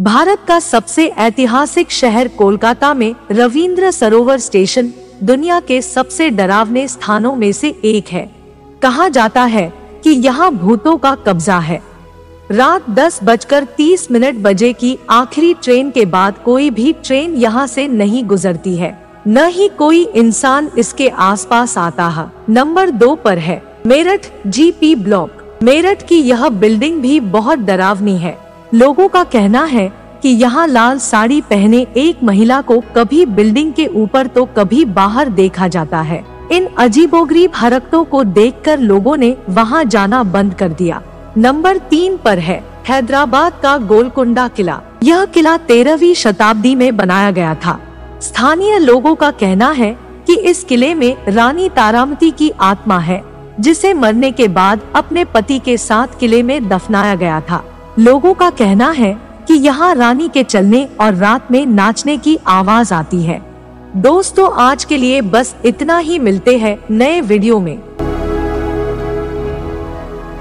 भारत का सबसे ऐतिहासिक शहर कोलकाता में रविंद्र सरोवर स्टेशन दुनिया के सबसे डरावने स्थानों में से एक है। कहा जाता है कि यहाँ भूतों का कब्जा है। रात दस बजकर तीस मिनट बजे की आखिरी ट्रेन के बाद कोई भी ट्रेन यहाँ से नहीं गुजरती है। न ही कोई इंसान इसके आसपास आता है। नंबर दो पर है, मेरठ जीपी ब्लॉक। मेरठ की यह बिल्डिंग भी बहुत डरावनी है। लोगों का कहना है कि यहाँ लाल साड़ी पहने एक महिला को कभी बिल्डिंग के ऊपर तो कभी बाहर देखा जाता है। इन अजीबोगरीब हरकतों को देखकर लोगों ने वहाँ जाना बंद कर दिया। नंबर तीन पर है, हैदराबाद का गोलकुंडा किला। यह किला तेरहवीं शताब्दी में बनाया गया था। स्थानीय लोगों का कहना है कि इस किले में रानी तारामती की आत्मा है, जिसे मरने के बाद अपने पति के साथ किले में दफनाया गया था। लोगों का कहना है कि यहाँ रानी के चलने और रात में नाचने की आवाज़ आती है। दोस्तों, आज के लिए बस इतना ही मिलते हैं नए वीडियो में।